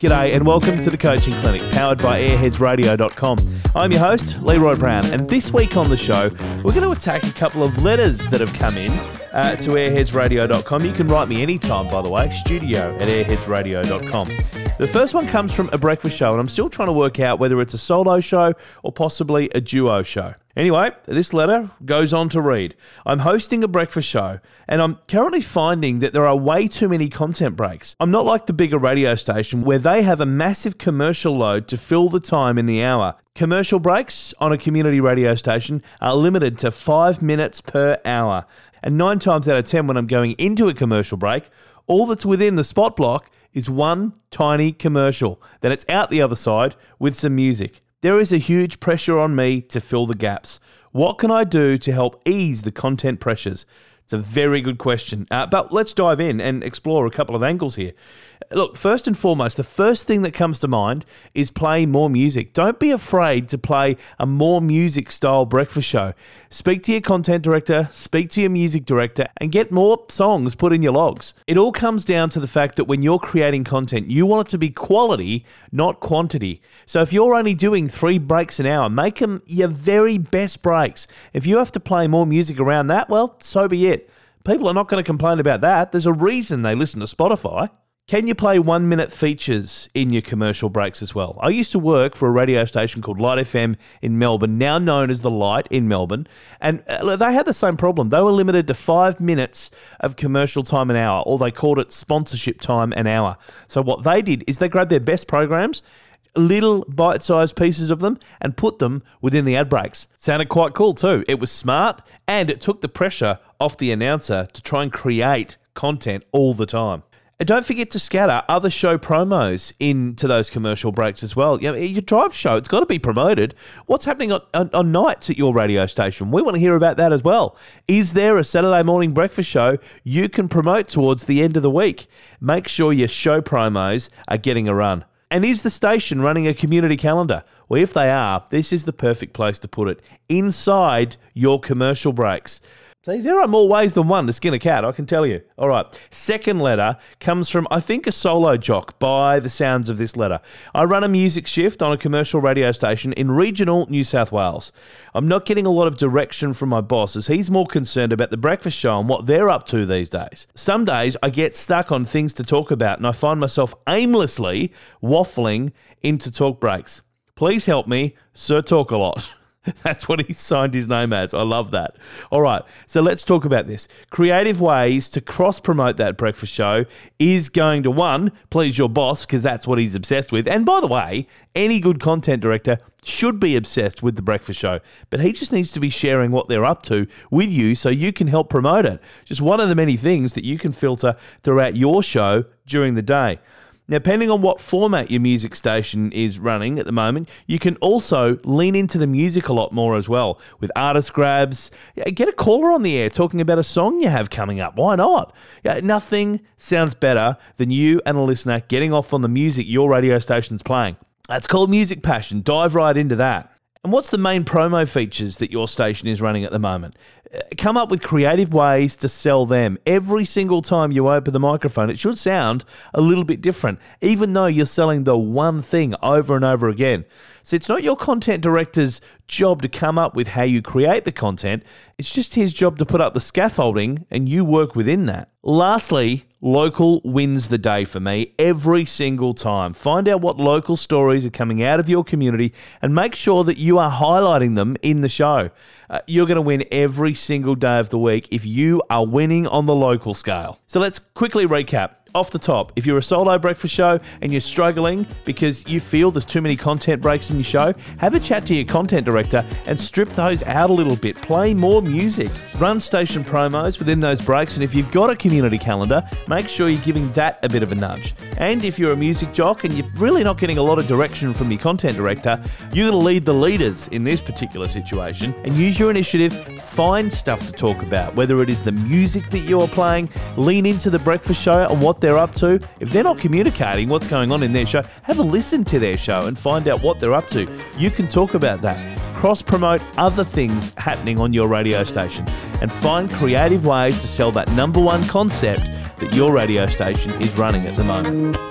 G'day and welcome to the Coaching Clinic, powered by airheadsradio.com. I'm your host, Leroy Brown, and this week on the show, we're going to attack a couple of letters that have come in uh, to airheadsradio.com. You can write me anytime, by the way, studio at airheadsradio.com. The first one comes from a breakfast show, and I'm still trying to work out whether it's a solo show or possibly a duo show. Anyway, this letter goes on to read I'm hosting a breakfast show, and I'm currently finding that there are way too many content breaks. I'm not like the bigger radio station where they have a massive commercial load to fill the time in the hour. Commercial breaks on a community radio station are limited to five minutes per hour. And nine times out of ten, when I'm going into a commercial break, all that's within the spot block is one tiny commercial. Then it's out the other side with some music. There is a huge pressure on me to fill the gaps. What can I do to help ease the content pressures? It's a very good question. Uh, but let's dive in and explore a couple of angles here. Look, first and foremost, the first thing that comes to mind is play more music. Don't be afraid to play a more music style breakfast show. Speak to your content director, speak to your music director, and get more songs put in your logs. It all comes down to the fact that when you're creating content, you want it to be quality, not quantity. So if you're only doing three breaks an hour, make them your very best breaks. If you have to play more music around that, well, so be it. People are not going to complain about that. There's a reason they listen to Spotify. Can you play one minute features in your commercial breaks as well? I used to work for a radio station called Light FM in Melbourne, now known as The Light in Melbourne, and uh, they had the same problem. They were limited to five minutes of commercial time an hour, or they called it sponsorship time an hour. So what they did is they grabbed their best programs little bite sized pieces of them and put them within the ad breaks. Sounded quite cool too. It was smart and it took the pressure off the announcer to try and create content all the time. And don't forget to scatter other show promos into those commercial breaks as well. You know, your drive show, it's got to be promoted. What's happening on, on, on, nights at your radio station? We want to hear about that as well. Is there a Saturday morning breakfast show you can promote towards the end of the week? Make sure your show promos are getting a run. And is the station running a community calendar? Well, if they are, this is the perfect place to put it inside your commercial breaks. See, there are more ways than one to skin a cat, I can tell you. All right. Second letter comes from, I think, a solo jock by the sounds of this letter. I run a music shift on a commercial radio station in regional New South Wales. I'm not getting a lot of direction from my boss as he's more concerned about the breakfast show and what they're up to these days. Some days I get stuck on things to talk about and I find myself aimlessly waffling into talk breaks. Please help me, Sir Talk a Lot. That's what he signed his name as. I love that. All right, so let's talk about this. Creative ways to cross promote that breakfast show is going to one, please your boss, because that's what he's obsessed with. And by the way, any good content director should be obsessed with the breakfast show, but he just needs to be sharing what they're up to with you so you can help promote it. Just one of the many things that you can filter throughout your show during the day. Now, depending on what format your music station is running at the moment, you can also lean into the music a lot more as well with artist grabs. Get a caller on the air talking about a song you have coming up. Why not? Nothing sounds better than you and a listener getting off on the music your radio station's playing. That's called Music Passion. Dive right into that. And what's the main promo features that your station is running at the moment? Come up with creative ways to sell them. Every single time you open the microphone, it should sound a little bit different, even though you're selling the one thing over and over again. So it's not your content director's job to come up with how you create the content, it's just his job to put up the scaffolding and you work within that. Lastly, local wins the day for me every single time. Find out what local stories are coming out of your community and make sure that you are highlighting them in the show. Uh, you're going to win every single day of the week if you are winning on the local scale. So let's quickly recap off the top, if you're a solo breakfast show and you're struggling because you feel there's too many content breaks in your show, have a chat to your content director and strip those out a little bit. Play more music, run station promos within those breaks, and if you've got a community calendar, make sure you're giving that a bit of a nudge. And if you're a music jock and you're really not getting a lot of direction from your content director, you're going to lead the leaders in this particular situation and use your initiative, find stuff to talk about, whether it is the music that you are playing, lean into the breakfast show and they're up to. If they're not communicating what's going on in their show, have a listen to their show and find out what they're up to. You can talk about that. Cross promote other things happening on your radio station and find creative ways to sell that number one concept that your radio station is running at the moment.